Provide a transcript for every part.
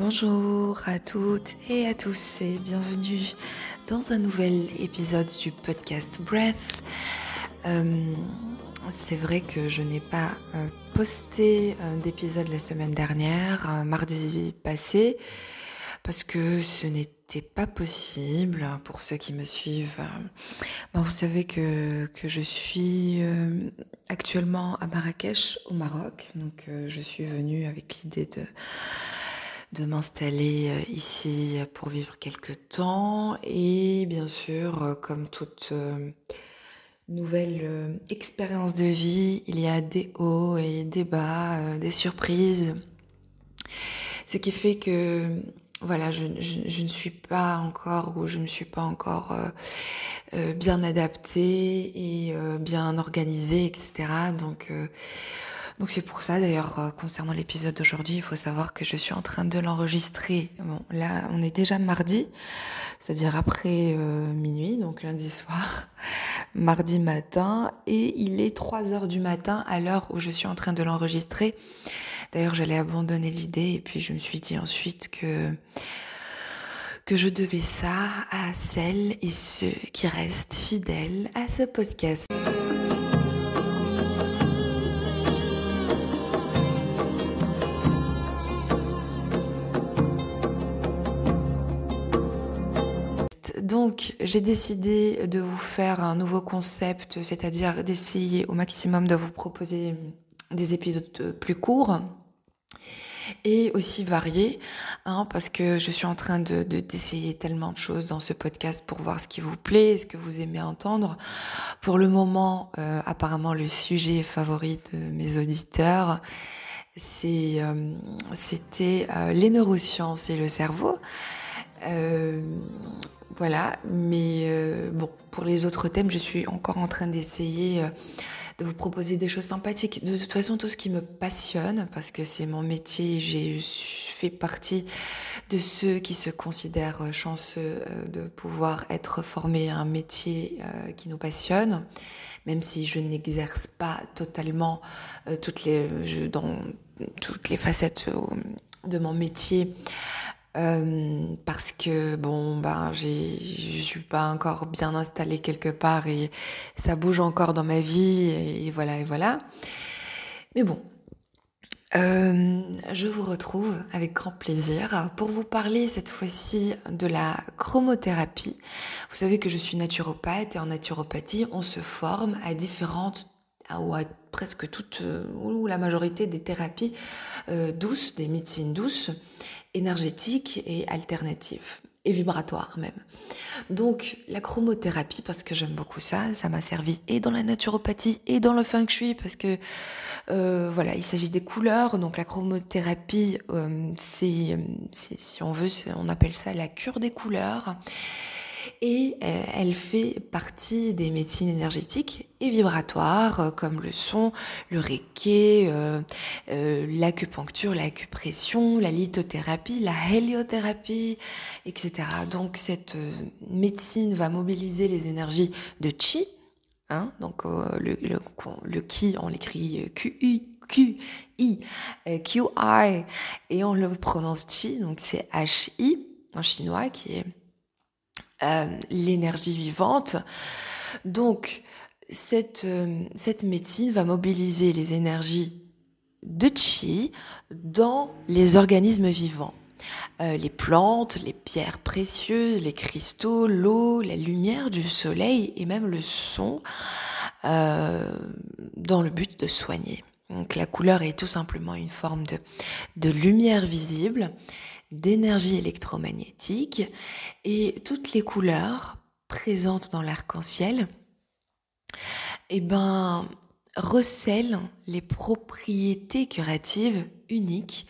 Bonjour à toutes et à tous et bienvenue dans un nouvel épisode du podcast Breath. Euh, c'est vrai que je n'ai pas euh, posté d'épisode la semaine dernière, euh, mardi passé, parce que ce n'était pas possible pour ceux qui me suivent. Vous savez que, que je suis actuellement à Marrakech au Maroc, donc je suis venue avec l'idée de de m'installer euh, ici pour vivre quelques temps et bien sûr, euh, comme toute euh, nouvelle expérience de vie, il y a des hauts et des bas, des surprises. Ce qui fait que voilà, je, ne suis pas encore ou je ne suis pas encore bien adaptée et bien organisée, etc. Donc donc c'est pour ça d'ailleurs euh, concernant l'épisode d'aujourd'hui, il faut savoir que je suis en train de l'enregistrer. Bon, là on est déjà mardi, c'est-à-dire après euh, minuit, donc lundi soir, mardi matin, et il est 3 heures du matin à l'heure où je suis en train de l'enregistrer. D'ailleurs j'allais abandonner l'idée et puis je me suis dit ensuite que que je devais ça à celles et ceux qui restent fidèles à ce podcast. Donc, j'ai décidé de vous faire un nouveau concept, c'est-à-dire d'essayer au maximum de vous proposer des épisodes plus courts et aussi variés, hein, parce que je suis en train de d'essayer tellement de choses dans ce podcast pour voir ce qui vous plaît, ce que vous aimez entendre. Pour le moment, euh, apparemment, le sujet favori de mes auditeurs, euh, c'était euh, les neurosciences et le cerveau. Voilà, mais euh, bon, pour les autres thèmes, je suis encore en train d'essayer euh, de vous proposer des choses sympathiques. De toute façon, tout ce qui me passionne, parce que c'est mon métier, j'ai fait partie de ceux qui se considèrent chanceux euh, de pouvoir être formés à un métier qui nous passionne, même si je n'exerce pas totalement dans toutes les facettes de mon métier euh, parce que bon ben j'ai je suis pas encore bien installée quelque part et ça bouge encore dans ma vie et, voilà et voilà mais bon euh, je vous retrouve avec grand plaisir pour vous parler cette fois-ci de la chromothérapie. Vous savez que je suis naturopathe et en naturopathie, on se forme à différentes ou à presque toutes ou la majorité des thérapies euh, douces, des médecines douces énergétique et alternative et vibratoire même. Donc la chromothérapie, parce que j'aime beaucoup ça, ça m'a servi et dans la naturopathie et dans le feng shui, parce que euh, voilà, il s'agit des couleurs. Donc la chromothérapie, euh, c'est, si on veut, on appelle ça la cure des couleurs et euh, elle fait partie des médecines énergétiques et vibratoires euh, comme le son, le reiki, euh, l'acupuncture, l'acupression, la lithothérapie, la héliothérapie, etc. Donc cette médecine va mobiliser les énergies de chi, hein, donc le, le, on l'écrit Q-I, Q-I, Q-I, et on le prononce chi, donc c'est H-I en chinois qui est l'énergie vivante. Donc, cette, euh, cette médecine va mobiliser les énergies de chi dans les organismes vivants. Euh, les plantes, les pierres précieuses, les cristaux, l'eau, la lumière du soleil et même le son dans le but de soigner. Donc la couleur est tout simplement une forme de, de lumière visible d'énergie électromagnétique et toutes les couleurs présentes dans l'arc-en-ciel eh ben, recèlent les propriétés curatives uniques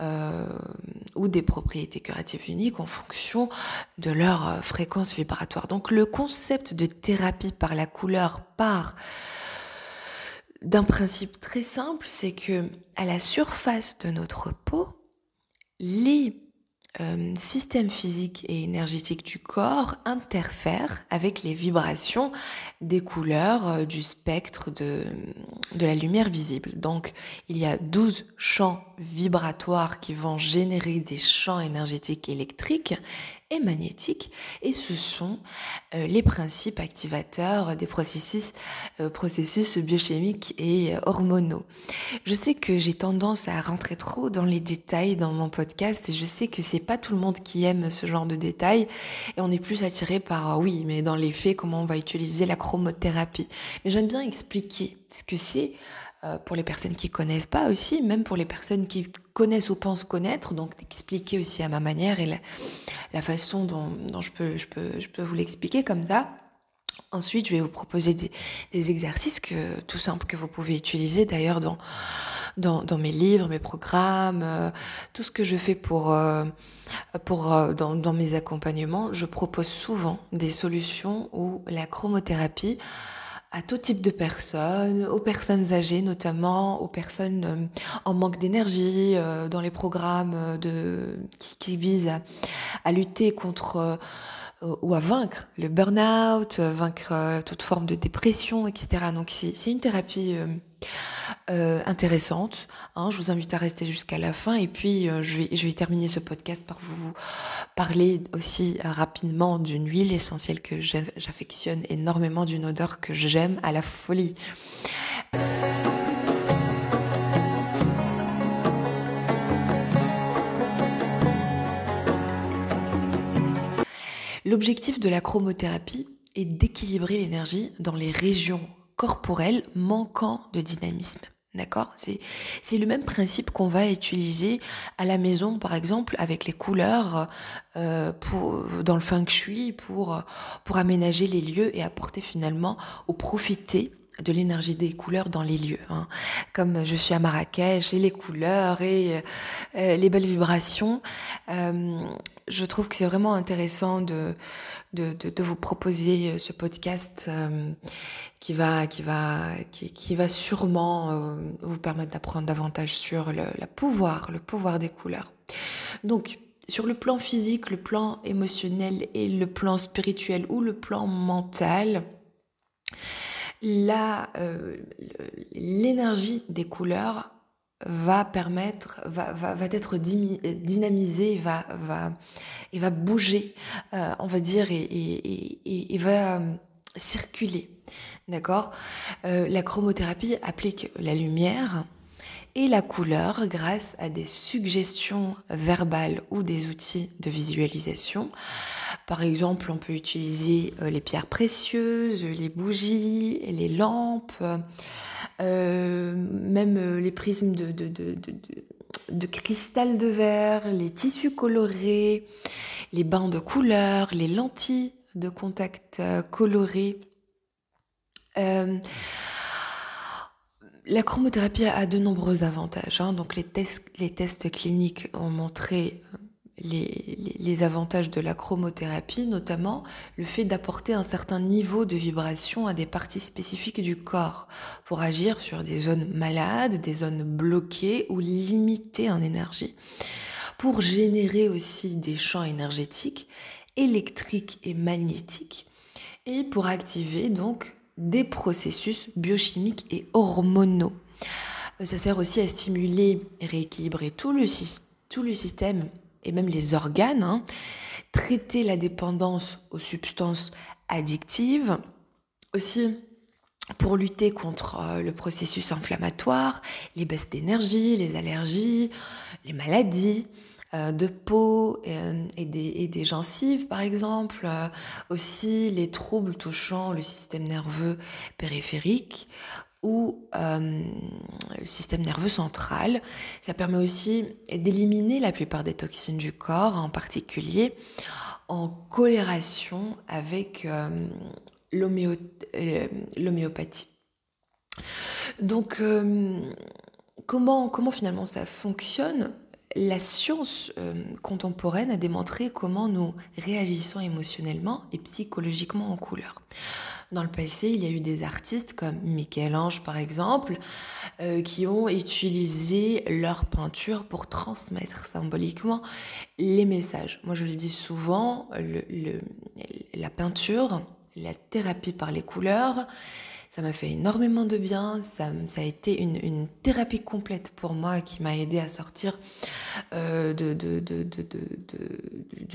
euh, ou des propriétés curatives uniques en fonction de leur euh, fréquence vibratoire. Donc le concept de thérapie par la couleur part d'un principe très simple, c'est que à la surface de notre peau, les euh, système physique et énergétique du corps interfère avec les vibrations des couleurs euh, du spectre de, de la lumière visible. Donc, il y a 12 champs vibratoires qui vont générer des champs énergétiques électriques et magnétiques et ce sont euh, les principes activateurs des processus, euh, processus biochimiques et hormonaux. Je sais que j'ai tendance à rentrer trop dans les détails dans mon podcast et je sais que c'est pas tout le monde qui aime ce genre de détails et on est plus attiré par ah oui mais dans les faits comment on va utiliser la chromothérapie. Mais j'aime bien expliquer ce que c'est euh, pour les personnes qui connaissent pas aussi, même pour les personnes qui connaissent ou pensent connaître, donc expliquer aussi à ma manière et la, façon dont, je, peux, je, peux, je peux vous l'expliquer comme ça. Ensuite, je vais vous proposer des, exercices que, tout simples que vous pouvez utiliser d'ailleurs dans, dans, mes livres, mes programmes, euh, tout ce que je fais pour, euh, pour, dans, dans, mes accompagnements. Je propose souvent des solutions où la chromothérapie à tout type de personnes, aux personnes âgées notamment, aux personnes euh, en manque d'énergie, euh, dans les programmes euh, de, qui, visent à, lutter contre ou à vaincre le burn-out, vaincre toute forme de dépression, etc. Donc c'est une thérapie euh, intéressante. Hein. je vous invite à rester jusqu'à la fin et puis euh, je, vais, je vais terminer ce podcast par vous parler aussi rapidement d'une huile essentielle que j'affectionne énormément, d'une odeur que j'aime à la folie. L'objectif de la chromothérapie est d'équilibrer l'énergie dans les régions corporel manquant de dynamisme. D'accord? C'est le même principe qu'on va utiliser à la maison, par exemple, avec les couleurs euh, dans le feng shui pour, pour aménager les lieux et apporter finalement ou profiter de l'énergie des couleurs dans les lieux. Hein. Comme je suis à Marrakech et les couleurs et euh, les belles vibrations, euh, je trouve que c'est vraiment intéressant de, de, vous proposer euh, ce podcast euh, qui, va, qui, va, qui, va sûrement euh, vous permettre d'apprendre davantage sur le pouvoir, le pouvoir des couleurs. Donc, sur le plan physique, le plan émotionnel et le plan spirituel ou le plan mental, l'énergie des couleurs va permettre, va, va, va être dynamisé, va, va, et va bouger, euh, on va dire, et, et, et, va euh, circuler. D'accord? Euh, La chromothérapie applique la lumière et la couleur grâce à des suggestions verbales ou des outils de visualisation. Par exemple, on peut utiliser les pierres précieuses, les bougies, les lampes. Euh, même euh, les prismes de, cristal de verre, les tissus colorés, les bains de couleurs, les lentilles de contact euh, colorées. la chromothérapie a de nombreux avantages. Hein. Donc les tests cliniques ont montré les, avantages de la chromothérapie, notamment le fait d'apporter un certain niveau de vibration à des parties spécifiques du corps pour agir sur des zones malades, des zones bloquées ou limitées en énergie, pour générer aussi des champs énergétiques électriques et magnétiques et pour activer donc des processus biochimiques et hormonaux. Ça sert aussi à stimuler et rééquilibrer tout le, tout le système et même les organes, hein, traiter la dépendance aux substances addictives, aussi pour lutter contre euh, le processus inflammatoire, les baisses d'énergie, les allergies, les maladies euh, de peau euh, et, des, et, des, gencives par exemple, aussi les troubles touchant le système nerveux périphérique ou euh, le système nerveux central. Ça permet aussi d'éliminer la plupart des toxines du corps, en particulier en colération avec euh, euh, l'homéopathie. Donc, comment, comment finalement ça fonctionne? La science contemporaine a démontré comment nous réagissons émotionnellement et psychologiquement aux couleurs. Dans le passé, il y a eu des artistes comme Michel-Ange par exemple, euh, qui ont utilisé leur peinture pour transmettre symboliquement les messages. Moi je le dis souvent, la peinture, la thérapie par les couleurs, ça m'a fait énormément de bien. Ça, a été une, thérapie complète pour moi qui m'a aidé à sortir euh,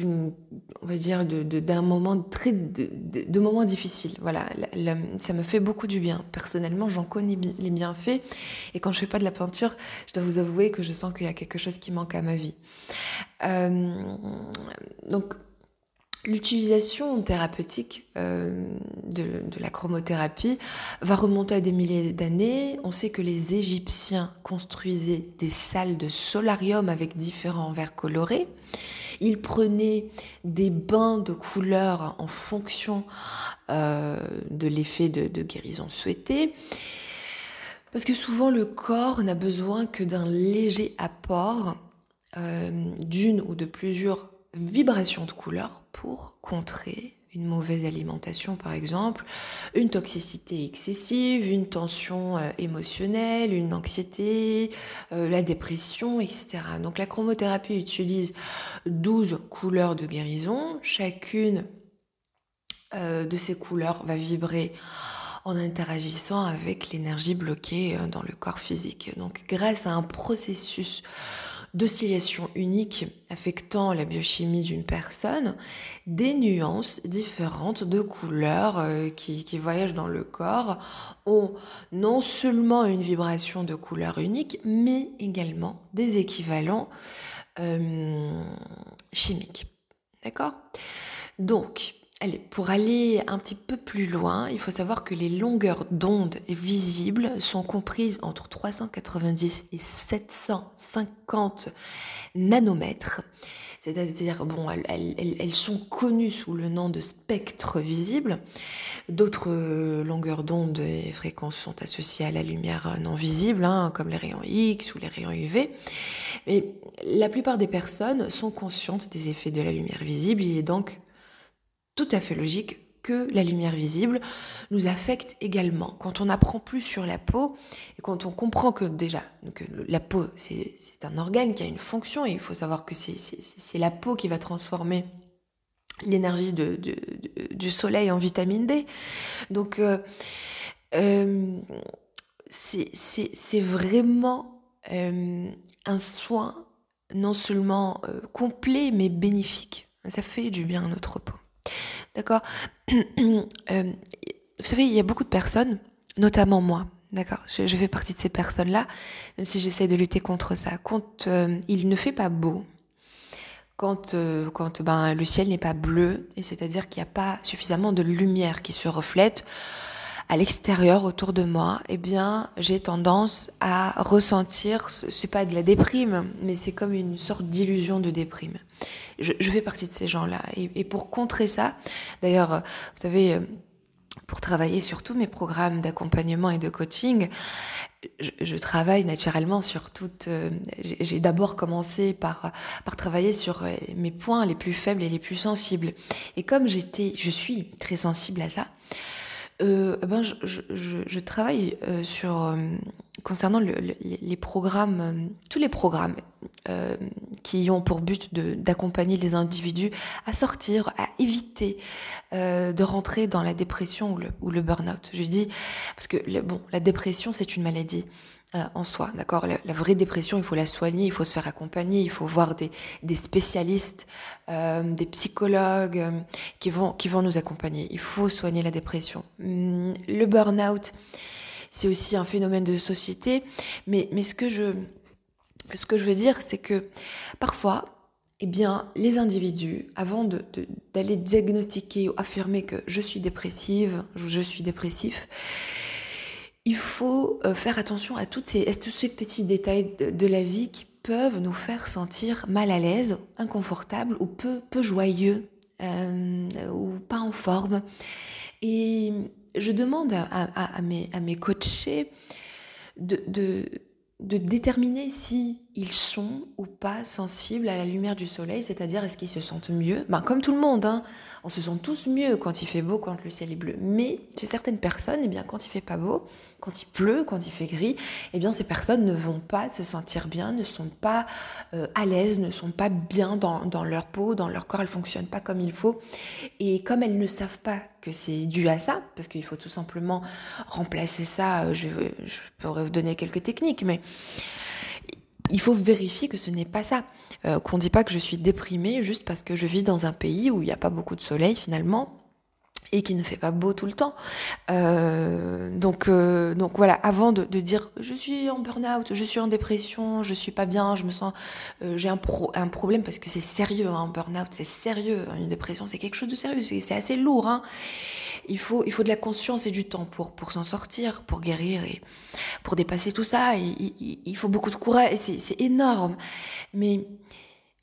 on va dire, d'un moment très, de, moments difficiles. Voilà, ça me fait beaucoup du bien. Personnellement, j'en connais les bienfaits. Et quand je fais pas de la peinture, je dois vous avouer que je sens qu'il y a quelque chose qui manque à ma vie. Euh, donc L'utilisation thérapeutique euh, de, la chromothérapie va remonter à des milliers d'années. On sait que les Égyptiens construisaient des salles de solarium avec différents verres colorés. Ils prenaient des bains de couleurs en fonction euh, de l'effet de, guérison souhaité. Parce que souvent le corps n'a besoin que d'un léger apport euh, d'une ou de plusieurs vibration de couleur pour contrer une mauvaise alimentation par exemple, une toxicité excessive, une tension euh, émotionnelle, une anxiété, euh, la dépression, etc. Donc la chromothérapie utilise 12 couleurs de guérison. Chacune euh, de ces couleurs va vibrer en interagissant avec l'énergie bloquée dans le corps physique. Donc grâce à un processus d'oscillations uniques affectant la biochimie d'une personne, des nuances différentes de couleurs euh, qui, voyagent dans le corps ont non seulement une vibration de couleur unique, mais également des équivalents euh, chimiques. D'accord? Donc, Allez, pour aller un petit peu plus loin, il faut savoir que les longueurs d'onde visibles sont comprises entre 390 et 750 nanomètres. C'est-à-dire, bon, elles, sont connues sous le nom de spectre visible. D'autres euh, longueurs d'onde et fréquences sont associées à la lumière non visible, hein, comme les rayons X ou les rayons UV. Mais la plupart des personnes sont conscientes des effets de la lumière visible. Il est donc tout à fait logique que la lumière visible nous affecte également. Quand on apprend plus sur la peau et quand on comprend que déjà la peau c'est un organe qui a une fonction et il faut savoir que c'est la peau qui va transformer l'énergie du soleil en vitamine D. Donc euh, euh, c'est vraiment euh, un soin non seulement complet mais bénéfique. Ça fait du bien à notre peau. D'accord euh, Vous savez, il y a beaucoup de personnes, notamment moi, d'accord je, fais partie de ces personnes-là, même si j'essaie de lutter contre ça. Quand euh, il ne fait pas beau, quand, euh, quand ben, le ciel n'est pas bleu, et c'est-à-dire qu'il n'y a pas suffisamment de lumière qui se reflète, à l'extérieur autour de moi, eh bien, j'ai tendance à ressentir, c'est pas de la déprime, mais c'est comme une sorte d'illusion de déprime. Je, fais partie de ces gens-là. Et, pour contrer ça, d'ailleurs, vous savez, euh, pour travailler sur tous mes programmes d'accompagnement et de coaching, je, travaille naturellement sur toutes. Euh, j'ai d'abord commencé par, par travailler sur euh, mes points les plus faibles et les plus sensibles. Et comme j'étais, je suis très sensible à ça, euh, eh ben, je, je, travaille euh, sur euh, concernant le, les programmes, tous les programmes qui ont pour but d'accompagner les individus à sortir, à éviter de rentrer dans la dépression ou le, ou le burn-out. Je dis parce que bon, la dépression c'est une maladie. Euh, en soi, d'accord? La, vraie dépression, il faut la soigner, il faut se faire accompagner, il faut voir des, des spécialistes, euh, des psychologues euh, qui, vont, qui vont nous accompagner. Il faut soigner la dépression. Hum, le burn-out, c'est aussi un phénomène de société, mais, mais ce, que je, ce que je veux dire, c'est que parfois, eh bien, les individus, avant d'aller de, diagnostiquer ou affirmer que je suis dépressive, je suis dépressif, il faut euh, faire attention à, ces, tous ces petits détails de, la vie qui peuvent nous faire sentir mal à l'aise, inconfortable ou peu, peu joyeux euh, ou pas en forme. Et je demande à, mes, à mes coachés de, de déterminer si ils sont ou pas sensibles à la lumière du soleil, c'est-à-dire est-ce qu'ils se sentent mieux? Ben, Comme tout le monde, hein, on se sent tous mieux quand il fait beau, quand le ciel est bleu. Mais chez certaines personnes, eh bien, quand il fait pas beau, quand il pleut, quand il fait gris, eh bien, ces personnes ne vont pas se sentir bien, ne sont pas euh, à l'aise, ne sont pas bien dans, leur peau, dans leur corps, elles fonctionnent pas comme il faut. Et comme elles ne savent pas que c'est dû à ça, parce qu'il faut tout simplement remplacer ça, euh, je pourrais vous donner quelques techniques, mais il faut vérifier que ce n'est pas ça. Euh, qu'on ne dit pas que je suis déprimée juste parce que je vis dans un pays où il n'y a pas beaucoup de soleil finalement et qui ne fait pas beau tout le temps. Euh, donc, euh, donc voilà, avant de, dire je suis en burn-out, je suis en dépression, je suis pas bien, je me sens, j'ai un, un problème parce que c'est sérieux, un hein, burn-out, c'est sérieux, une dépression, c'est quelque chose de sérieux, c'est assez lourd. Hein il faut, il faut de la conscience et du temps pour, pour s'en sortir, pour guérir et pour dépasser tout ça. Il, faut beaucoup de courage c'est énorme. Mais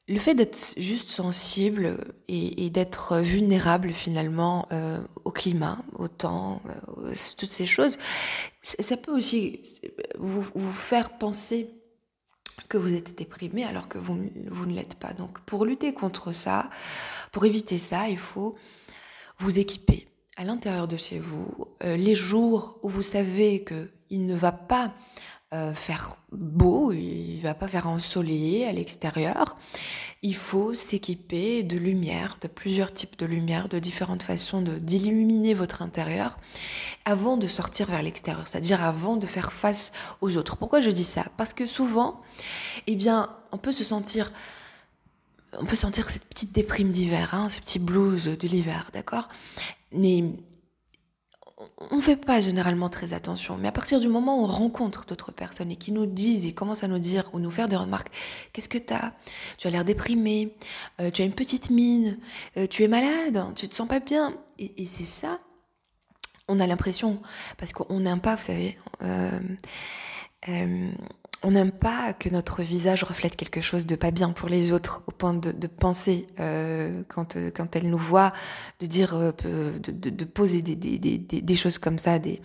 le fait d'être juste sensible et, d'être vulnérable finalement euh, au climat, au temps, euh, toutes ces choses, ça peut aussi vous, faire penser que vous êtes déprimé alors que vous, vous ne l'êtes pas. Donc pour lutter contre ça, pour éviter ça, il faut vous équiper à l'intérieur de chez vous, euh, les jours où vous savez qu'il ne va pas euh, faire beau, il va pas faire ensoleillé à l'extérieur, il faut s'équiper de lumière, de plusieurs types de lumière, de différentes façons d'illuminer votre intérieur avant de sortir vers l'extérieur, c'est-à-dire avant de faire face aux autres. Pourquoi je dis ça? Parce que souvent, eh bien, on peut se sentir on peut sentir cette petite déprime d'hiver, hein, ce petit blues de l'hiver, d'accord? Mais on ne fait pas généralement très attention. Mais à partir du moment où on rencontre d'autres personnes et qui nous disent et commencent à nous dire ou nous faire des remarques, qu'est-ce que tu as Tu as l'air déprimé, euh, tu as une petite mine, euh, tu es malade, tu te sens pas bien. Et, c'est ça, on a l'impression, parce qu'on n'aime pas, vous savez, euh, on n'aime pas que notre visage reflète quelque chose de pas bien pour les autres, au point de, penser, euh, quand, euh, quand elles nous voient, de dire, euh, de, poser des, choses comme ça, de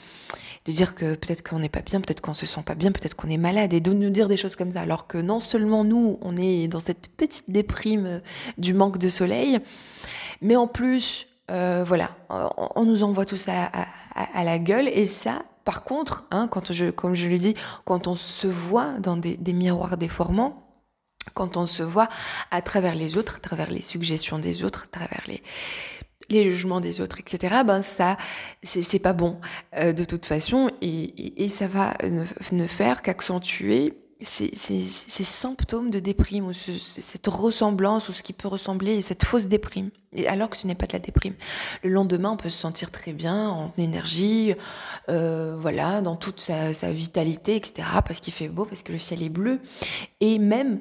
dire que peut-être qu'on n'est pas bien, peut-être qu'on se sent pas bien, peut-être qu'on est malade, et de nous dire des choses comme ça, alors que non seulement nous, on est dans cette petite déprime du manque de soleil, mais en plus, voilà, on, nous envoie tout ça à la gueule, et ça, par contre, hein, quand je, comme je l'ai dit, quand on se voit dans des, miroirs déformants, quand on se voit à travers les autres, à travers les suggestions des autres, à travers les, les jugements des autres, etc., ben ça, c'est pas bon euh, de toute façon, et, ça va ne faire qu'accentuer ces, symptômes de déprime, ou cette ressemblance, ou ce qui peut ressembler, cette fausse déprime, alors que ce n'est pas de la déprime. Le lendemain, on peut se sentir très bien, en énergie, euh, voilà, dans toute sa, vitalité, etc., parce qu'il fait beau, parce que le ciel est bleu, et même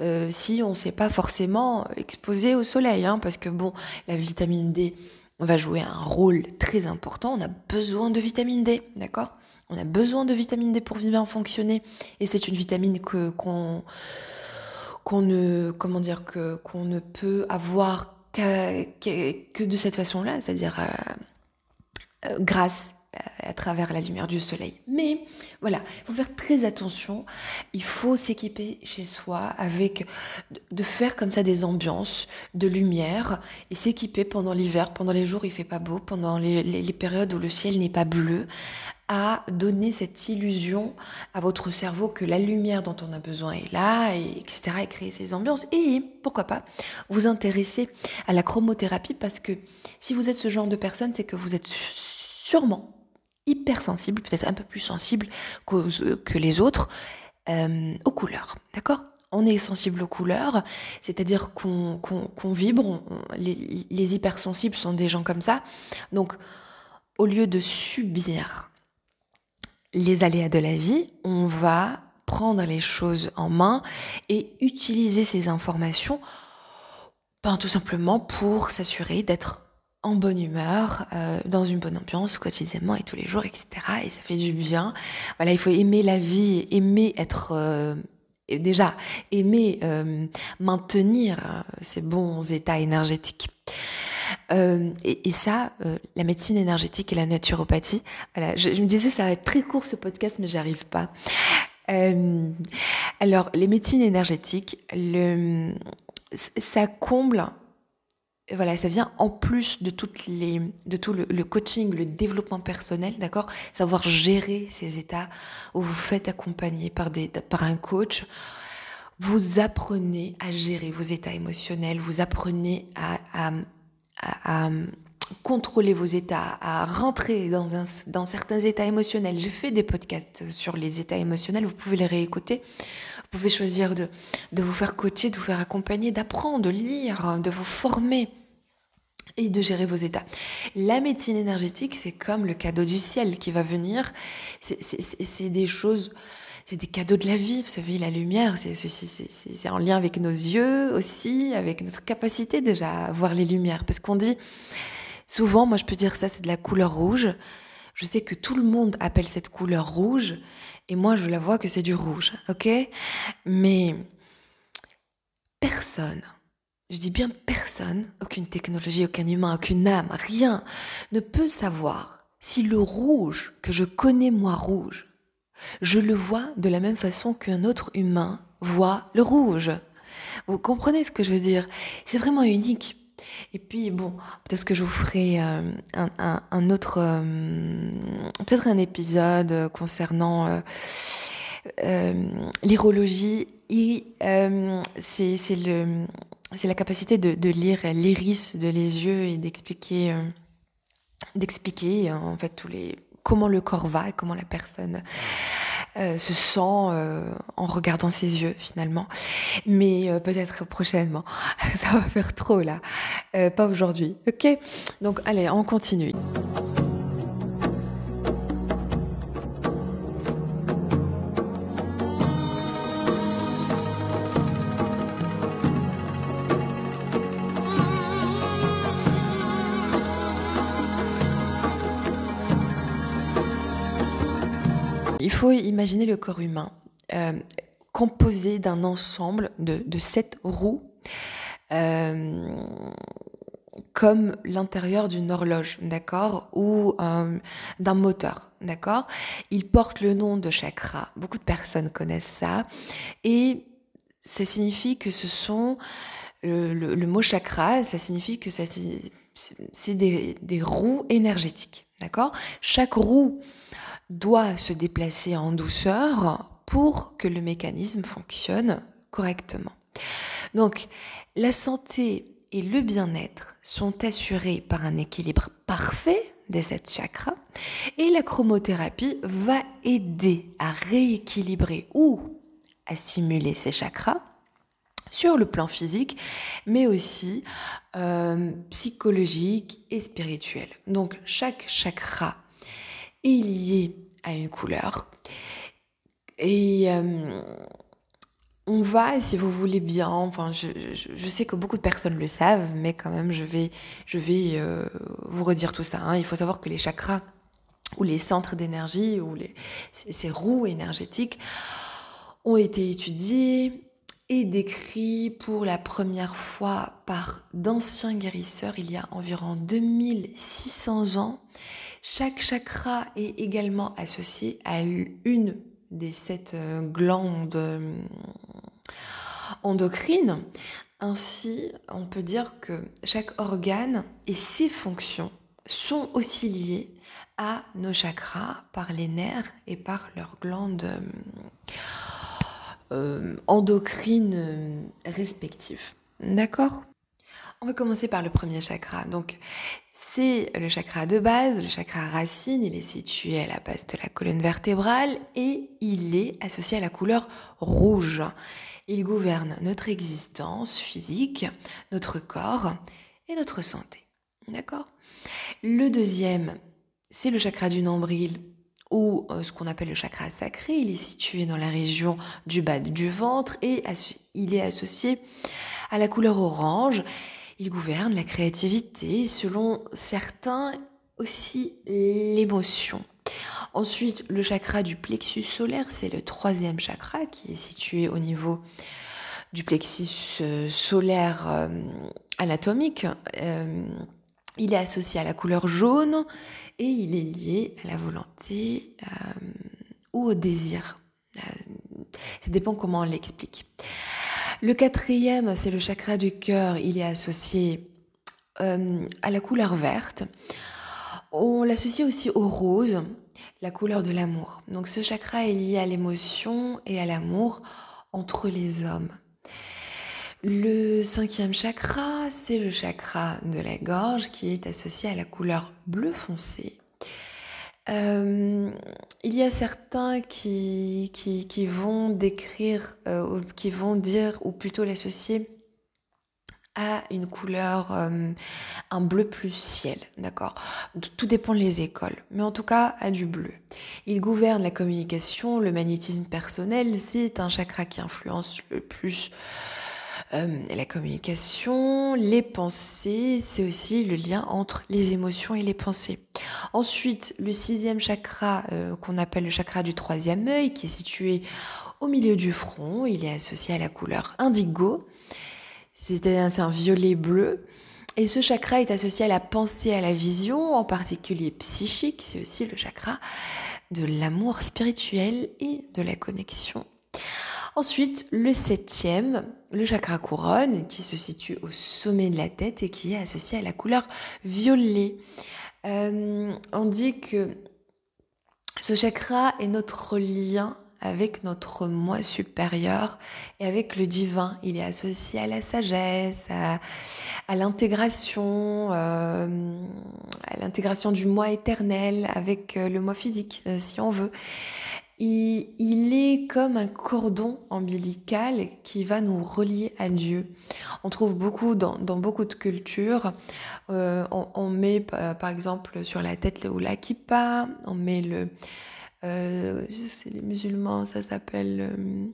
euh, si on ne s'est pas forcément exposé au soleil, hein, parce que bon, la vitamine D va jouer un rôle très important, on a besoin de vitamine D, d'accord? On a besoin de vitamine D pour bien fonctionner. Et c'est une vitamine que qu'on ne comment dire que qu'on ne peut avoir que, de cette façon-là, c'est-à-dire euh, euh, grâce à travers la lumière du soleil. Mais voilà, il faut faire très attention. Il faut s'équiper chez soi avec de faire comme ça des ambiances de lumière et s'équiper pendant l'hiver, pendant les jours où il fait pas beau, pendant les, périodes où le ciel n'est pas bleu, à donner cette illusion à votre cerveau que la lumière dont on a besoin est là, et etc. et créer ces ambiances. Et pourquoi pas vous intéresser à la chromothérapie parce que si vous êtes ce genre de personne, c'est que vous êtes sûrement hypersensible, peut-être un peu plus sensible que les autres, euh, aux couleurs. D'accord? On est sensible aux couleurs, c'est-à-dire qu'on vibre, les, hypersensibles sont des gens comme ça. Donc, au lieu de subir les aléas de la vie, on va prendre les choses en main et utiliser ces informations ben, tout simplement pour s'assurer d'être en bonne humeur, euh, dans une bonne ambiance quotidiennement et tous les jours, etc. Et ça fait du bien. Voilà, il faut aimer la vie, aimer être euh, déjà aimer euh, maintenir ces bons états énergétiques. Et, ça, la médecine énergétique et la naturopathie. Voilà, je, me disais ça va être très court ce podcast, mais j'arrive pas. Euh, alors, les médecines énergétiques, ça comble, voilà, ça vient en plus de, toutes les, de tout le, coaching, le développement personnel, d'accord? Savoir gérer ces états où vous faites accompagner par, des, par un coach. Vous apprenez à gérer vos états émotionnels, vous apprenez à contrôler vos états, à rentrer dans, un, dans certains états émotionnels. J'ai fait des podcasts sur les états émotionnels, vous pouvez les réécouter. Vous pouvez choisir de, de vous faire coacher, de vous faire accompagner, d'apprendre, de lire, de vous former et de gérer vos états. La médecine énergétique, c'est comme le cadeau du ciel qui va venir. C'est des choses, c'est des cadeaux de la vie. Vous savez, la lumière, c'est en lien avec nos yeux aussi, avec notre capacité déjà à voir les lumières. Parce qu'on dit, Souvent, moi je peux dire ça, c'est de la couleur rouge. Je sais que tout le monde appelle cette couleur rouge et moi je la vois que c'est du rouge, ok? Mais personne, je dis bien personne, aucune technologie, aucun humain, aucune âme, rien ne peut savoir si le rouge que je connais moi rouge, je le vois de la même façon qu'un autre humain voit le rouge. Vous comprenez ce que je veux dire? C'est vraiment unique. Et puis, bon, peut-être que je vous ferai euh, un, autre, euh, peut-être un épisode concernant euh, l'irologie. c'est c'est la capacité de, lire l'iris de les yeux et d'expliquer d'expliquer en fait tous les comment le corps va et comment la personne euh, se sent euh, en regardant ses yeux finalement. Mais euh, peut-être prochainement. Ça va faire trop là. pas aujourd'hui. Ok? Donc allez, on continue. Faut imaginer le corps humain euh, composé d'un ensemble de, sept roues, euh, comme l'intérieur d'une horloge, d'accord, ou euh, d'un moteur, d'accord. Il porte le nom de chakra. Beaucoup de personnes connaissent ça, et ça signifie que ce sont le, mot chakra, ça signifie que c'est des, des roues énergétiques, d'accord. Chaque roue doit se déplacer en douceur pour que le mécanisme fonctionne correctement. Donc, la santé et le bien-être sont assurés par un équilibre parfait des sept chakras et la chromothérapie va aider à rééquilibrer ou à stimuler ces chakras sur le plan physique, mais aussi euh, psychologique et spirituel. Donc chaque chakra est lié à une couleur. Et euh, on va, si vous voulez bien, enfin, je, je, sais que beaucoup de personnes le savent, mais quand même, je vais, je vais euh, vous redire tout ça. Hein. Il faut savoir que les chakras ou les centres d'énergie ou les, ces roues énergétiques ont été étudiés et décrits pour la première fois par d'anciens guérisseurs il y a environ 2600 ans chaque chakra est également associé à une des sept euh, glandes euh, endocrines. Ainsi, on peut dire que chaque organe et ses fonctions sont aussi liées à nos chakras par les nerfs et par leurs glandes euh, endocrines respectives. D'accord? On va commencer par le premier chakra. Donc, c'est le chakra de base, le chakra racine. Il est situé à la base de la colonne vertébrale et il est associé à la couleur rouge. Il gouverne notre existence physique, notre corps et notre santé. D'accord? Le deuxième, c'est le chakra du nombril ou euh, ce qu'on appelle le chakra sacré. Il est situé dans la région du bas du ventre et il est associé à la couleur orange il gouverne la créativité, selon certains aussi l'émotion. Ensuite, le chakra du plexus solaire, c'est le troisième chakra qui est situé au niveau du plexus euh, solaire euh, anatomique. Euh, il est associé à la couleur jaune et il est lié à la volonté ou au désir. Ça dépend comment on l'explique. Le quatrième, c'est le chakra du cœur. Il est associé euh, à la couleur verte. On l'associe aussi au rose, la couleur de l'amour. Donc ce chakra est lié à l'émotion et à l'amour entre les hommes. Le cinquième chakra, c'est le chakra de la gorge qui est associé à la couleur bleu foncé. Euh, il y a certains qui, qui, vont décrire, euh, qui vont dire, ou plutôt l'associer à une couleur, euh, un bleu plus ciel, d'accord? Tout dépend des écoles, mais en tout cas à du bleu. Il gouverne la communication, le magnétisme personnel, c'est un chakra qui influence le plus euh, la communication, les pensées, c'est aussi le lien entre les émotions et les pensées. Ensuite, le sixième chakra euh, qu'on appelle le chakra du troisième œil, qui est situé au milieu du front, il est associé à la couleur indigo c'est un violet bleu. Et ce chakra est associé à la pensée, à la vision, en particulier psychique. C'est aussi le chakra de l'amour spirituel et de la connexion. Ensuite, le septième, le chakra couronne, qui se situe au sommet de la tête et qui est associé à la couleur violet. Euh, on dit que ce chakra est notre lien avec notre moi supérieur et avec le divin. Il est associé à la sagesse, à, l'intégration, euh, à l'intégration du moi éternel avec euh, le moi physique, si on veut. Il, est comme un cordon ombilical qui va nous relier à Dieu. On trouve beaucoup dans, beaucoup de cultures. on, met par exemple sur la tête le la kippa, on met le, euh, c'est les musulmans, ça s'appelle. Euh,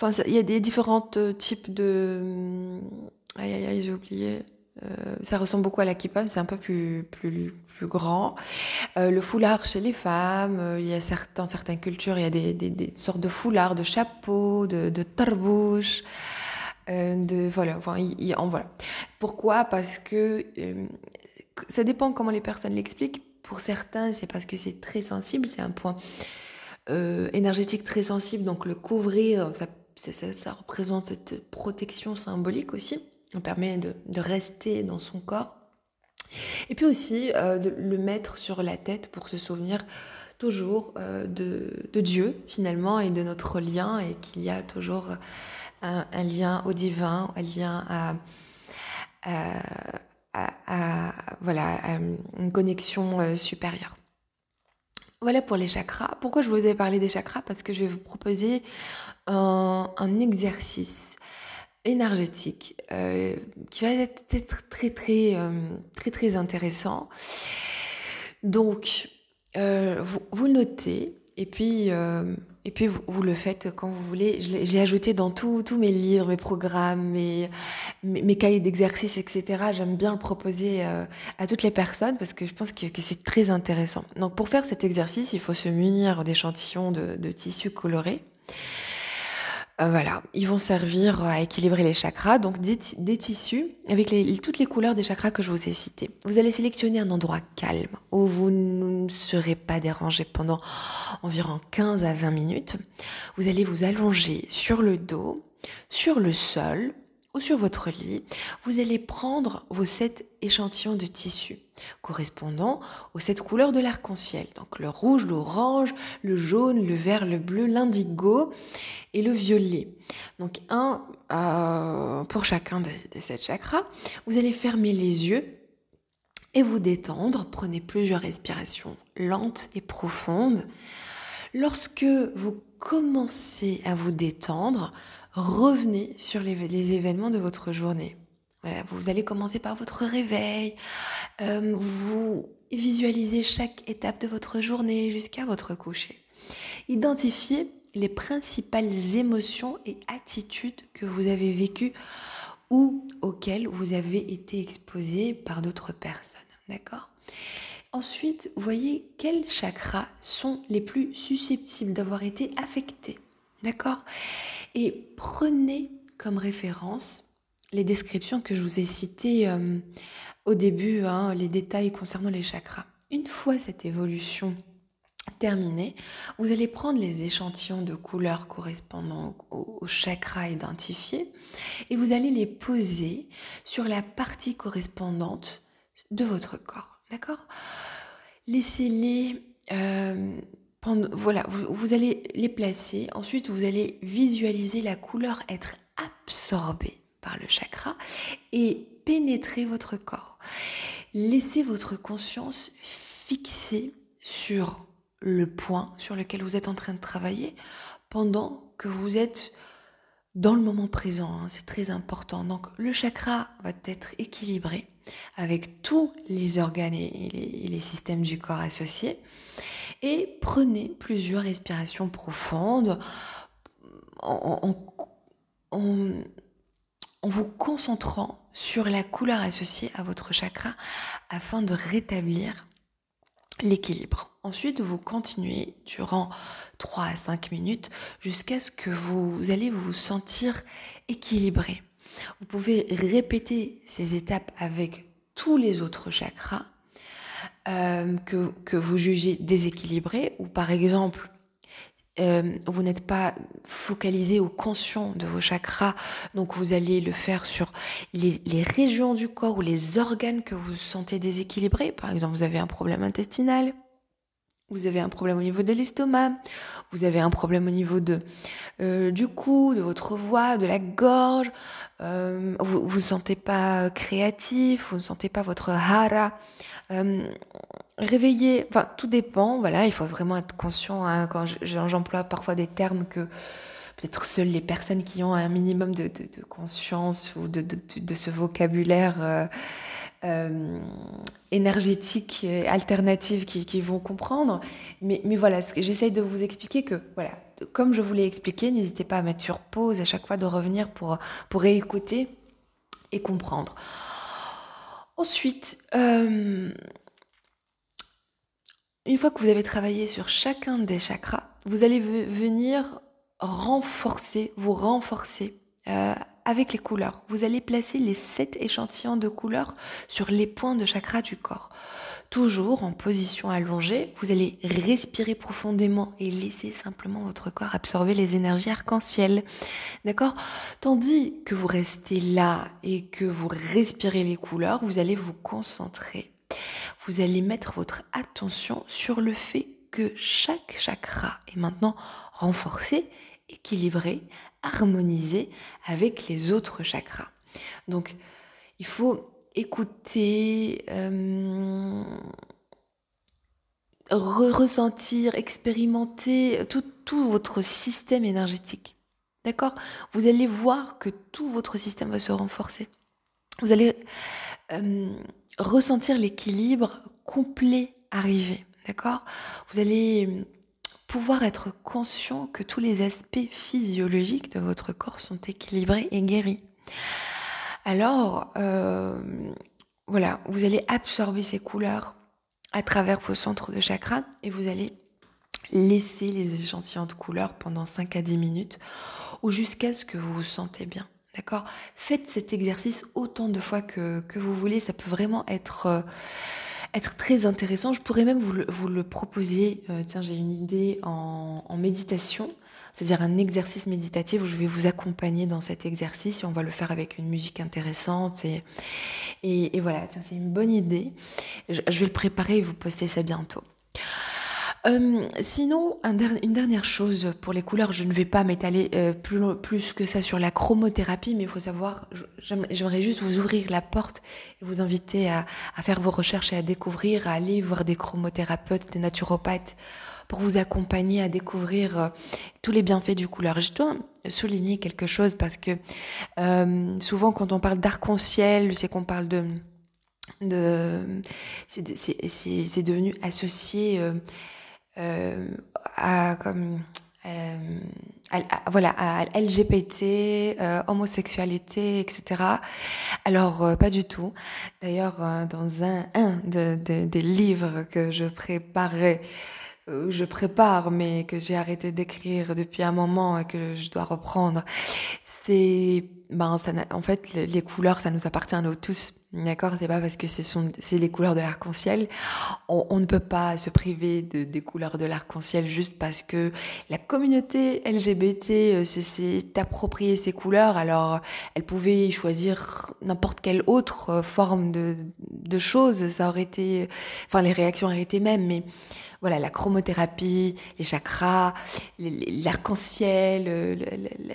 enfin, il y a des différents euh, types de. Aïe aïe aïe, j'ai oublié. Ça ressemble beaucoup à la kippa, c'est un peu plus, plus, plus grand. le foulard chez les femmes, il y a certains, certaines cultures, il y a des, des, sortes de foulards, de chapeaux, de, de tarbouches. de voilà, enfin. Pourquoi? Parce que ça dépend comment les personnes l'expliquent. Pour certains, c'est parce que c'est très sensible, c'est un point euh, énergétique très sensible, donc le couvrir, ça, ça, représente cette protection symbolique aussi, ça permet de, rester dans son corps. Et puis aussi euh, de le mettre sur la tête pour se souvenir toujours euh, de, Dieu finalement et de notre lien et qu'il y a toujours un, lien au divin, un lien à, voilà, une connexion euh, supérieure. Voilà pour les chakras. Pourquoi je vous ai parlé des chakras? Parce que je vais vous proposer un, exercice énergétique euh, qui va être très très euh, très très intéressant. Donc vous, vous, notez et puis et puis vous, le faites quand vous voulez. Je l'ai ajouté dans tous mes livres, mes programmes, mes, mes, cahiers d'exercice, etc. J'aime bien le proposer euh, à toutes les personnes parce que je pense que, c'est très intéressant. Donc pour faire cet exercice, il faut se munir d'échantillons de, de tissus colorés. Euh, voilà, ils vont servir à équilibrer les chakras, donc des, tissus avec toutes les couleurs des chakras que je vous ai cités. Vous allez sélectionner un endroit calme où vous ne serez pas dérangé pendant environ 15 à 20 minutes. Vous allez vous allonger sur le dos, sur le sol ou sur votre lit. Vous allez prendre vos sept échantillons de tissus correspondant aux sept couleurs de l'arc-en-ciel. Donc le rouge, l'orange, le jaune, le vert, le bleu, l'indigo et le violet. Donc un euh, pour chacun des, sept chakras. Vous allez fermer les yeux et vous détendre. Prenez plusieurs respirations lentes et profondes. Lorsque vous commencez à vous détendre, revenez sur les événements de votre journée vous allez commencer par votre réveil, euh, vous visualisez chaque étape de votre journée jusqu'à votre coucher. Identifiez les principales émotions et attitudes que vous avez vécues ou auxquelles vous avez été exposé par d'autres personnes. Ensuite, voyez quels chakras sont les plus susceptibles d'avoir été affectés. D'accord? Et prenez comme référence les descriptions que je vous ai citées euh, au début, hein, les détails concernant les chakras. Une fois cette évolution terminé, vous allez prendre les échantillons de couleurs correspondant au, au chakra identifié et vous allez les poser sur la partie correspondante de votre corps. D'accord? Laissez-les euh, voilà, vous, allez les placer. Ensuite, vous allez visualiser la couleur être absorbée par le chakra et pénétrer votre corps. Laissez votre conscience fixée sur le point sur lequel vous êtes en train de travailler pendant que vous êtes dans le moment présent. Hein. c'est très important. Donc le chakra va être équilibré avec tous les organes et les systèmes du corps associés et prenez plusieurs respirations profondes en, vous concentrant sur la couleur associée à votre chakra afin de rétablir l'équilibre. Ensuite, vous continuez durant 3 à 5 minutes jusqu'à ce que vous allez vous sentir équilibré. Vous pouvez répéter ces étapes avec tous les autres chakras euh, que, que, vous jugez déséquilibré ou par exemple euh, vous n'êtes pas focalisé ou conscient de vos chakras, donc vous allez le faire sur les, régions du corps ou les organes que vous sentez déséquilibrés. Par exemple, vous avez un problème intestinal, vous avez un problème au niveau de l'estomac, vous avez un problème au niveau de, euh, du cou, de votre voix, de la gorge, vous ne vous sentez pas créatif, vous ne sentez pas votre hara. Euh, réveiller, enfin tout dépend, voilà, il faut vraiment être conscient hein, quand j'emploie parfois des termes que peut-être seules les personnes qui ont un minimum de, conscience ou de, ce vocabulaire euh, euh, énergétique et alternatif qui, vont comprendre. Mais, mais voilà, j'essaye de vous expliquer que, voilà, comme je vous l'ai expliqué, n'hésitez pas à mettre sur pause à chaque fois de revenir pour, pour réécouter et comprendre. Ensuite, euh, une fois que vous avez travaillé sur chacun des chakras, vous allez venir renforcer, vous renforcer euh, avec les couleurs. Vous allez placer les sept échantillons de couleurs sur les points de chakra du corps. Toujours en position allongée, vous allez respirer profondément et laisser simplement votre corps absorber les énergies arc-en-ciel. D'accord? Tandis que vous restez là et que vous respirez les couleurs, vous allez vous concentrer. Vous allez mettre votre attention sur le fait que chaque chakra est maintenant renforcé, équilibré, harmonisé avec les autres chakras. Donc, il faut écouter, euh, ressentir, expérimenter tout, votre système énergétique. D'accord? Vous allez voir que tout votre système va se renforcer. Vous allez euh, ressentir l'équilibre complet arriver. D'accord? Vous allez pouvoir être conscient que tous les aspects physiologiques de votre corps sont équilibrés et guéris alors euh, voilà, vous allez absorber ces couleurs à travers vos centres de chakra et vous allez laisser les échantillons de couleurs pendant 5 à 10 minutes ou jusqu'à ce que vous vous sentez bien. D'accord? Faites cet exercice autant de fois que, vous voulez, ça peut vraiment être, euh, être très intéressant. Je pourrais même vous le, proposer, euh, tiens j'ai une idée en méditation c'est-à-dire un exercice méditatif où je vais vous accompagner dans cet exercice et on va le faire avec une musique intéressante. Et, et, voilà, c'est une bonne idée. Je, vais le préparer et vous postez ça bientôt. Euh, sinon, une dernière chose pour les couleurs, je ne vais pas m'étaler euh, plus, plus que ça sur la chromothérapie, mais il faut savoir, j'aimerais juste vous ouvrir la porte et vous inviter à, faire vos recherches et à découvrir, à aller voir des chromothérapeutes, des naturopathes pour vous accompagner à découvrir euh, tous les bienfaits du couleur. Je dois souligner quelque chose parce que euh, souvent quand on parle d'arc-en-ciel, c'est qu'on parle de... de c'est devenu associé euh, à comme... voilà, à LGBT, homosexualité, etc. Alors, pas du tout. D'ailleurs, dans un, un de, des livres que je préparais je prépare, mais que j'ai arrêté d'écrire depuis un moment et que je dois reprendre. c'est ben en fait les couleurs ça nous appartient à nous tous d'accord? C'est pas parce que ce sont c'est les couleurs de l'arc-en-ciel. On, ne peut pas se priver de, des couleurs de l'arc-en-ciel juste parce que la communauté LGBT euh, s'est approprié ces couleurs. Alors elle pouvait choisir n'importe quelle autre euh, forme de, de choses ça aurait été enfin les réactions auraient été mêmes. Mais voilà, la chromothérapie, les chakras, l'arc-en-ciel, euh,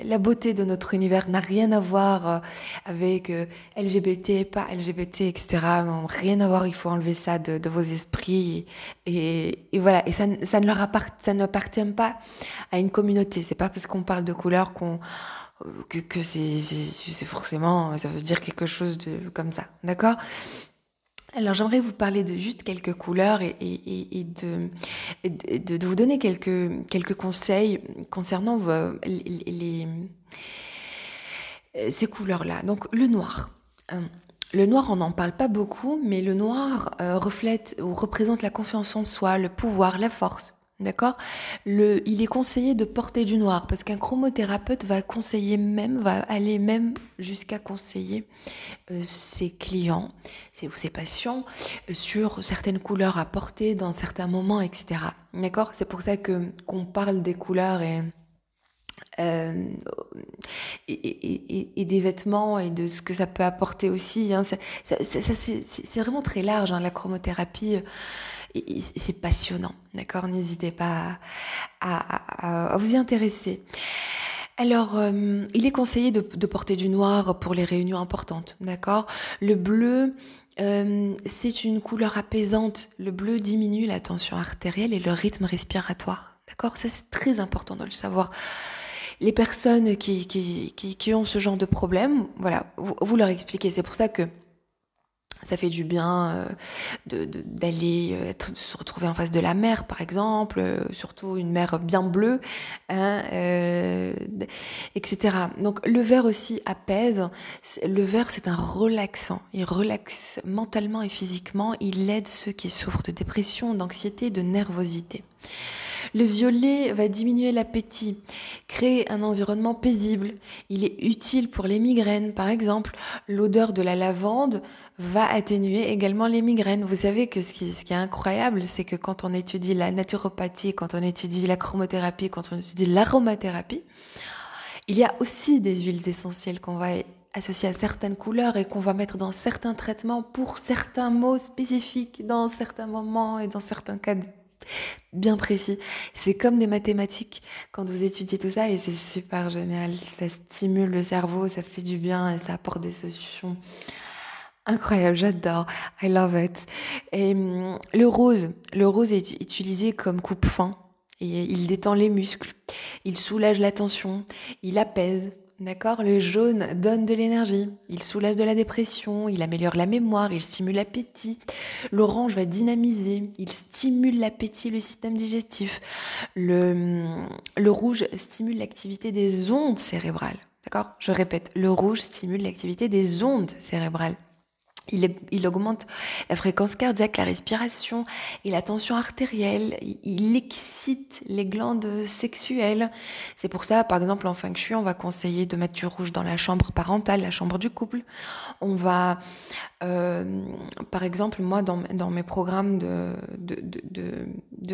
la beauté de notre univers n'a rien à voir euh, avec euh, LGBT, pas LGBT, etc. Rien à voir, il faut enlever ça de, vos esprits. Et, voilà, et ça, ça ne leur appartient, n'appartient pas à une communauté. C'est pas parce qu'on parle de couleur qu'on que, que c'est forcément, ça veut dire quelque chose de comme ça, d'accord? Alors j'aimerais vous parler de juste quelques couleurs et, de, de, vous donner quelques, quelques conseils concernant les, ces couleurs-là. Donc le noir. Euh, le noir, on n'en parle pas beaucoup, mais le noir euh, reflète ou représente la confiance en soi, le pouvoir, la force. D'accord? Il est conseillé de porter du noir parce qu'un chromothérapeute va conseiller même, va aller même jusqu'à conseiller euh, ses clients, ses, ses patients euh, sur certaines couleurs à porter dans certains moments, etc. D'accord? C'est pour ça que qu'on parle des couleurs et, euh, et, des vêtements et de ce que ça peut apporter aussi. Hein. c'est vraiment très large, hein, la chromothérapie c'est passionnant, d'accord? N'hésitez pas à, vous y intéresser. Alors, euh, il est conseillé de, porter du noir pour les réunions importantes, d'accord? Le bleu, euh, c'est une couleur apaisante. Le bleu diminue la tension artérielle et le rythme respiratoire, d'accord? Ça, c'est très important de le savoir. Les personnes qui, qui, ont ce genre de problème, voilà, vous leur expliquez. C'est pour ça que ça fait du bien euh, d'aller euh, se retrouver en face de la mer, par exemple, euh, surtout une mer bien bleue, hein, etc. Donc le verre aussi apaise. Le verre, c'est un relaxant. Il relaxe mentalement et physiquement. Il aide ceux qui souffrent de dépression, d'anxiété, de nervosité. Le violet va diminuer l'appétit, créer un environnement paisible. Il est utile pour les migraines, par exemple. L'odeur de la lavande va atténuer également les migraines. Vous savez que ce qui, est incroyable, c'est que quand on étudie la naturopathie, quand on étudie la chromothérapie, quand on étudie l'aromathérapie, il y a aussi des huiles essentielles qu'on va associer à certaines couleurs et qu'on va mettre dans certains traitements pour certains mots spécifiques dans certains moments et dans certains cas bien précis. C'est comme des mathématiques quand vous étudiez tout ça et c'est super génial. Ça stimule le cerveau, ça fait du bien et ça apporte des solutions incroyables. J'adore. I love it. Et hum, le rose, le rose est utilisé comme coupe-fin et il détend les muscles, il soulage la tension, il apaise, D'accord Le jaune donne de l'énergie, il soulage de la dépression, il améliore la mémoire, il stimule l'appétit. L'orange va dynamiser, il stimule l'appétit, le système digestif. Le, le rouge stimule l'activité des ondes cérébrales. D'accord? Je répète, le rouge stimule l'activité des ondes cérébrales. Il, augmente la fréquence cardiaque, la respiration et la tension artérielle. Il, excite les glandes sexuelles. C'est pour ça, par exemple, en feng shui, on va conseiller de mettre du rouge dans la chambre parentale, la chambre du couple. On va, euh, par exemple, moi, dans, mes programmes de,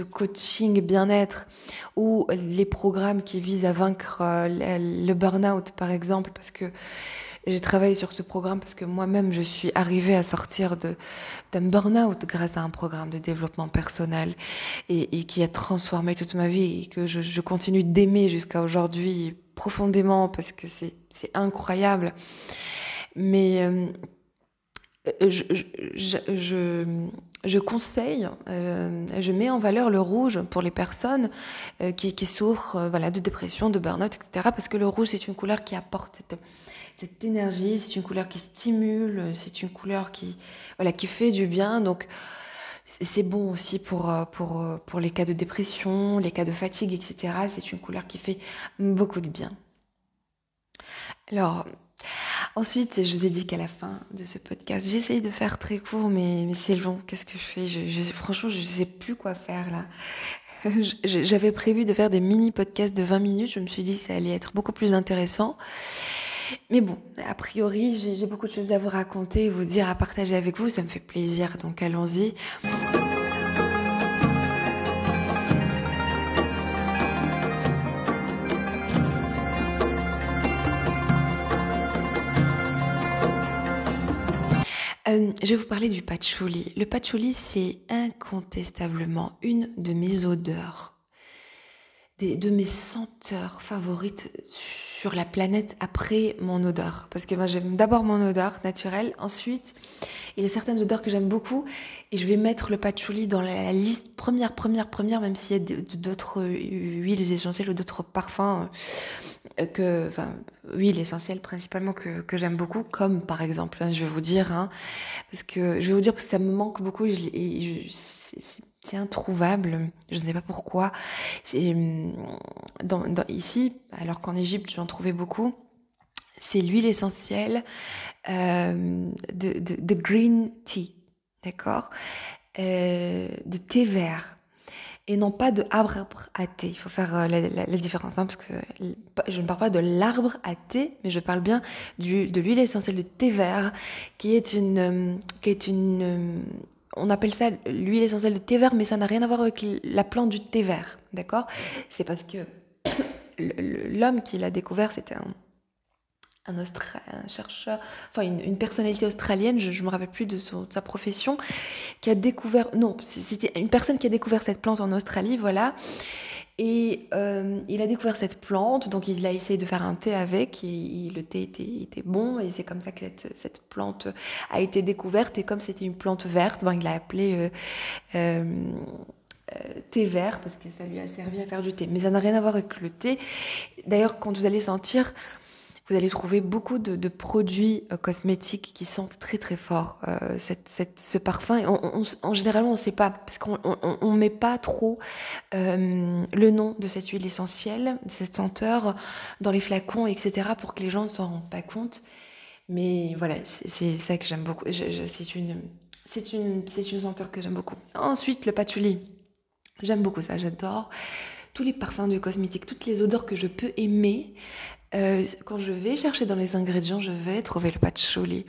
coaching bien-être ou les programmes qui visent à vaincre euh, le burn-out, par exemple, parce que j'ai travaillé sur ce programme parce que moi-même, je suis arrivée à sortir d'un burn-out grâce à un programme de développement personnel et, qui a transformé toute ma vie et que je, continue d'aimer jusqu'à aujourd'hui profondément parce que c'est incroyable. Mais euh, je, je, conseille, euh, je mets en valeur le rouge pour les personnes euh, qui, souffrent de dépression, de burn-out, etc. Parce que le rouge, c'est une couleur qui apporte cette cette énergie, c'est une couleur qui stimule, c'est une couleur qui, voilà, qui fait du bien. Donc, c'est bon aussi pour, euh, pour, euh, pour les cas de dépression, les cas de fatigue, etc. C'est une couleur qui fait beaucoup de bien. Alors, ensuite, je vous ai dit qu'à la fin de ce podcast, j'essaye de faire très court, mais, mais c'est long. Qu'est-ce que je fais? Franchement, je ne sais plus quoi faire là. J'avais prévu de faire des mini podcasts de 20 minutes. Je me suis dit que ça allait être beaucoup plus intéressant. Mais bon, a priori, j'ai beaucoup de choses à vous raconter, vous dire, à partager avec vous, ça me fait plaisir, donc allons-y. Euh, je vais vous parler du patchouli. Le patchouli, c'est incontestablement une de mes odeurs, de mes senteurs favorites sur la planète après mon odeur. Parce que moi, j'aime d'abord mon odeur naturelle. Ensuite, il y a certaines odeurs que j'aime beaucoup. Et je vais mettre le patchouli dans la liste première, première, première, même s'il y a d'autres huiles essentielles ou d'autres parfums euh, que, enfin, huiles essentielles principalement que, j'aime beaucoup, comme par exemple, hein, je vais vous dire, hein, parce que je vais vous dire parce que ça me manque beaucoup c'est introuvable, je ne sais pas pourquoi. Hum, ici, alors qu'en Égypte j'en trouvais beaucoup, c'est l'huile essentielle euh, de, de, green tea, d'accord? Euh, De thé vert et non pas de arbre à thé. Il faut faire euh, la, différence, hein, parce que je ne parle pas de l'arbre à thé, mais je parle bien du, de l'huile essentielle de thé vert, qui est une, euh, qui est une, euh, on appelle ça l'huile essentielle de thé vert, mais ça n'a rien à voir avec la plante du thé vert, d'accord? C'est parce que l'homme qui l'a découvert, c'était un chercheur, enfin une, personnalité australienne, je ne me rappelle plus de, sa profession, qui a découvert, non, c'était une personne qui a découvert cette plante en Australie, voilà. Et euh, il a découvert cette plante, donc il a essayé de faire un thé avec, et, le thé était, bon, et c'est comme ça que cette, plante a été découverte, et comme c'était une plante verte, ben, il l'a appelée euh, euh, thé vert, parce que ça lui a servi à faire du thé. Mais ça n'a rien à voir avec le thé. D'ailleurs, quand vous allez sentir vous allez trouver beaucoup de, produits euh, cosmétiques qui sentent très très fort euh, ce parfum. Et en général, on ne sait pas, parce qu'on ne met pas trop euh, le nom de cette huile essentielle, de cette senteur dans les flacons, etc., pour que les gens ne s'en rendent pas compte. Mais voilà, c'est ça que j'aime beaucoup. C'est une, une, une senteur que j'aime beaucoup. Ensuite, le patchouli. J'aime beaucoup ça, j'adore tous les parfums de cosmétiques, toutes les odeurs que je peux aimer. Euh, quand je vais chercher dans les ingrédients, je vais trouver le patchouli.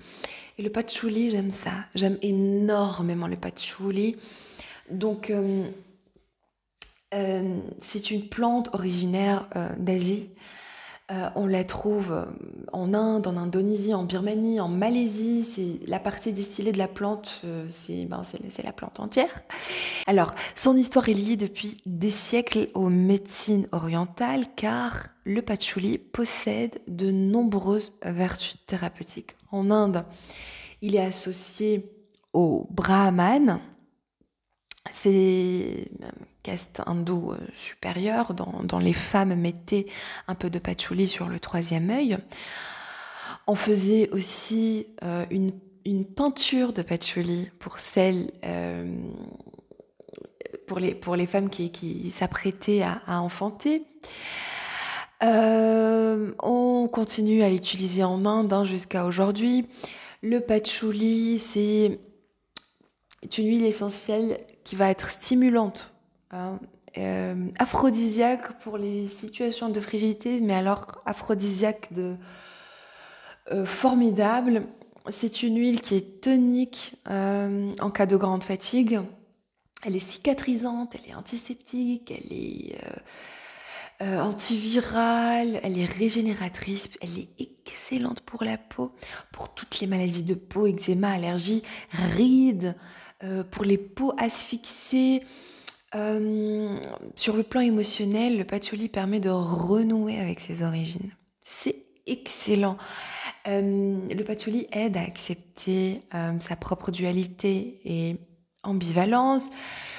Et le patchouli, j'aime ça. J'aime énormément le patchouli. Donc, euh, euh, c'est une plante originaire d'Asie. Euh, on la trouve euh, en Inde, en Indonésie, en Birmanie, en Malaisie. C'est la partie distillée de la plante, euh, ben, c'est la plante entière. Alors, son histoire est liée depuis des siècles aux médecines orientales, car le patchouli possède de nombreuses vertus thérapeutiques. En Inde, il est associé au brahman. C'est caste hindou euh, supérieur, dont, les femmes mettaient un peu de patchouli sur le troisième œil. On faisait aussi euh, une, peinture de patchouli pour celles, euh, pour, les, pour les femmes qui, s'apprêtaient à, enfanter. on continue à l'utiliser en Inde hein, jusqu'à aujourd'hui. Le patchouli, c'est une huile essentielle qui va être stimulante Hein, euh, aphrodisiaque pour les situations de frigidité, mais alors aphrodisiaque euh, formidable. C'est une huile qui est tonique euh, en cas de grande fatigue. Elle est cicatrisante, elle est antiseptique, elle est antivirale, elle est régénératrice, elle est excellente pour la peau, pour toutes les maladies de peau, eczéma, allergie, rides, pour les peaux asphyxiées. Euh, sur le plan émotionnel, le patchouli permet de renouer avec ses origines. C'est excellent. Euh, le patchouli aide à accepter euh, sa propre dualité et ambivalence.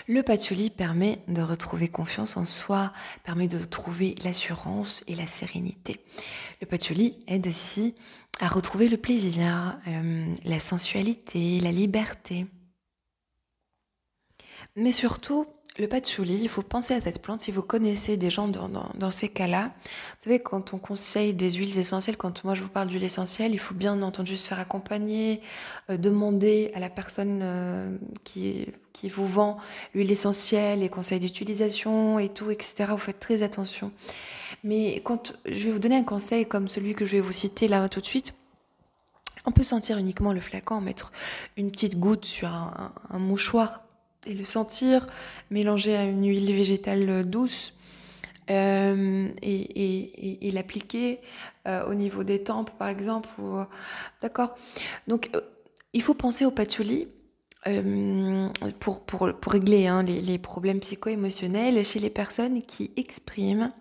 Le patchouli permet de retrouver confiance en soi, permet de trouver l'assurance et la sérénité. Le patchouli aide aussi à retrouver le plaisir, la sensualité, la liberté. Mais surtout, le patchouli, il faut penser à cette plante si vous connaissez des gens dans, ces cas-là. Vous savez, quand on conseille des huiles essentielles, quand moi je vous parle d'huile essentielle, il faut bien entendu se faire accompagner, euh, demander à la personne euh, qui, qui vous vend l'huile essentielle, les conseils d'utilisation et tout, etc. Vous faites très attention. Mais quand je vais vous donner un conseil comme celui que je vais vous citer là tout de suite, on peut sentir uniquement le flacon, mettre une petite goutte sur un, mouchoir et le sentir, mélanger à une huile végétale douce euh, et, l'appliquer euh, au niveau des tempes par exemple. D'accord Donc euh, il faut penser au patchouli. pour, pour, pour, régler hein, les, problèmes psycho-émotionnels chez les personnes qui expriment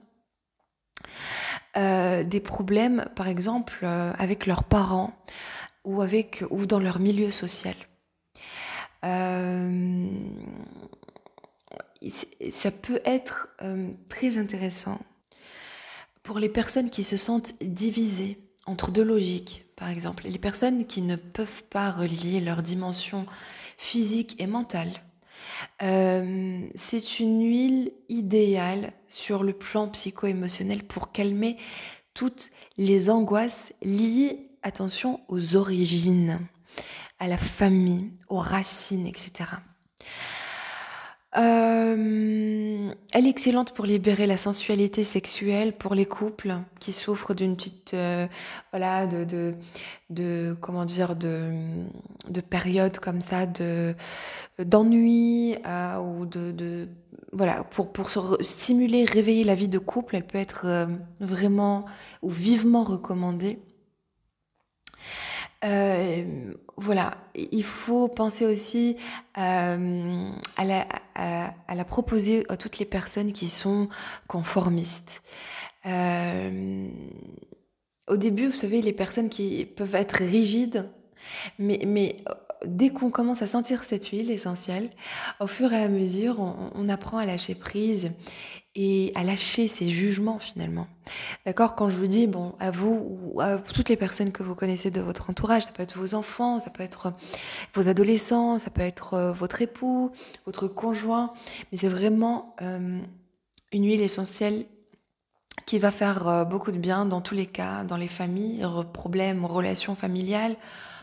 des problèmes, par exemple, avec leurs parents ou dans leur milieu social. Euh, ça peut être euh, très intéressant pour les personnes qui se sentent divisées entre deux logiques, par exemple, les personnes qui ne peuvent pas relier leur dimension physique et mentale. Euh, c'est une huile idéale sur le plan psycho-émotionnel pour calmer toutes les angoisses liées attention aux origines, à la famille, aux racines, etc. Euh, elle est excellente pour libérer la sensualité sexuelle pour les couples qui souffrent d'une petite euh, voilà de, de, comment dire de, de période comme ça de d'ennui euh, ou de, voilà pour pour stimuler réveiller la vie de couple elle peut être vraiment ou vivement recommandée euh, voilà, il faut penser aussi euh, à, la, proposer à toutes les personnes qui sont conformistes. Euh, au début, vous savez, les personnes qui peuvent être rigides, mais, mais dès qu'on commence à sentir cette huile essentielle, au fur et à mesure, on apprend à lâcher prise et à lâcher ses jugements finalement. D'accord? Quand je vous dis, bon, à vous ou à toutes les personnes que vous connaissez de votre entourage, ça peut être vos enfants, ça peut être vos adolescents, ça peut être euh, votre époux, votre conjoint, mais c'est vraiment euh, une huile essentielle qui va faire euh, beaucoup de bien dans tous les cas, dans les familles, problèmes, relations familiales,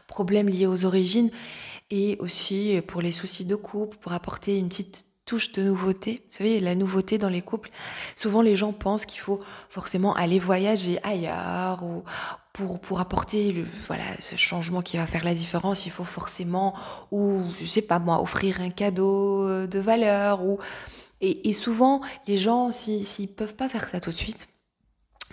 problèmes liés aux origines et aussi pour les soucis de couple, pour apporter une petite touche de nouveauté. Vous savez, la nouveauté dans les couples, souvent les gens pensent qu'il faut forcément aller voyager ailleurs ou pour, pour apporter le, voilà, ce changement qui va faire la différence, il faut forcément, ou je sais pas moi, offrir un cadeau de valeur. Ou... Et, et souvent, les gens, s'ils ne peuvent pas faire ça tout de suite,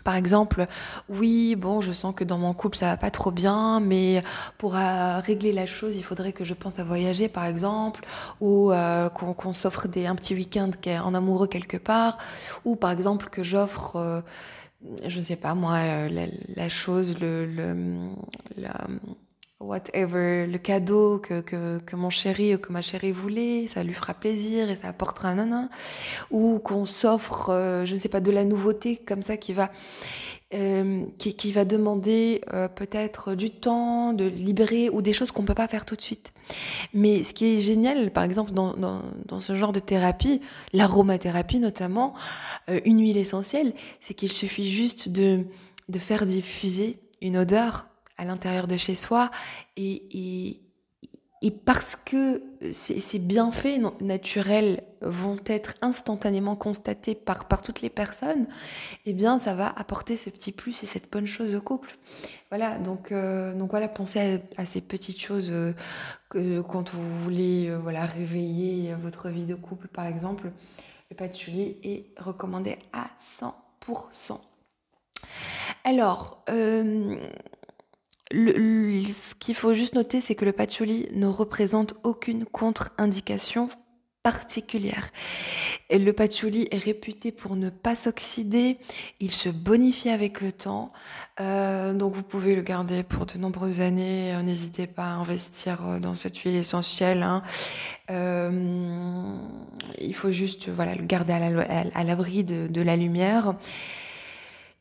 par exemple, oui, bon, je sens que dans mon couple ça va pas trop bien, mais pour euh, régler la chose, il faudrait que je pense à voyager, par exemple, ou euh, qu'on s'offre un petit week-end en amoureux quelque part, ou par exemple que j'offre euh, je ne sais pas moi, la, chose, le, whatever, le cadeau que, que, que, mon chéri ou que ma chérie voulait, ça lui fera plaisir et ça apportera un nanan. Ou qu'on s'offre, euh, je ne sais pas, de la nouveauté comme ça qui va, euh, qui, qui, va demander euh, peut-être du temps, de libérer ou des choses qu'on ne peut pas faire tout de suite. Mais ce qui est génial, par exemple, dans, dans, dans ce genre de thérapie, l'aromathérapie notamment, une huile essentielle, c'est qu'il suffit juste de, de faire diffuser une odeur à l'intérieur de chez soi et, et, parce que ces, bienfaits naturels vont être instantanément constatés par, par toutes les personnes, eh bien ça va apporter ce petit plus et cette bonne chose au couple. Voilà, donc, euh, donc voilà, pensez à, ces petites choses euh, que, quand vous voulez euh, voilà, réveiller votre vie de couple par exemple. Le patchouli est recommandé à 100%. Alors, ce qu'il faut juste noter, c'est que le patchouli ne représente aucune contre-indication particulière. Le patchouli est réputé pour ne pas s'oxyder, il se bonifie avec le temps, euh, donc vous pouvez le garder pour de nombreuses années. Euh, n'hésitez pas à investir euh, dans cette huile essentielle. Hein. il faut juste voilà, le garder à l'abri de la lumière.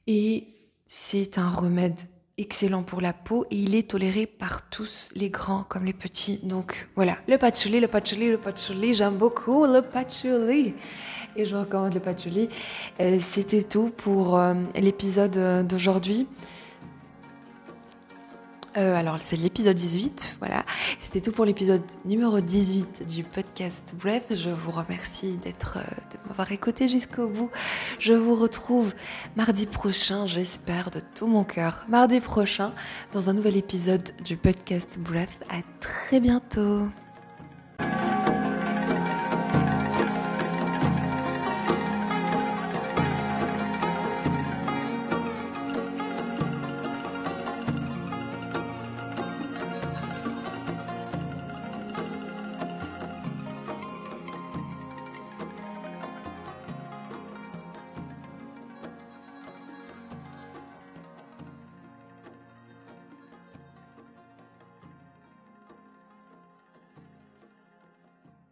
Et c'est un remède excellent pour la peau et il est toléré par tous les grands comme les petits. Donc voilà, le patchouli, le patchouli, le patchouli, j'aime beaucoup le patchouli. Et je recommande le patchouli. Euh, c'était tout pour euh, l'épisode d'aujourd'hui. Euh, alors c'est l'épisode 18, voilà. C'était tout pour l'épisode numéro 18 du podcast Breath. Je vous remercie d'être, euh, de m'avoir écouté jusqu'au bout. Je vous retrouve mardi prochain, j'espère de tout mon cœur, mardi prochain dans un nouvel épisode du podcast Breath. À très bientôt.